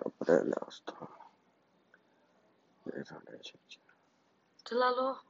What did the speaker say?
这不得了，是他，非常的亲切。在哪咯？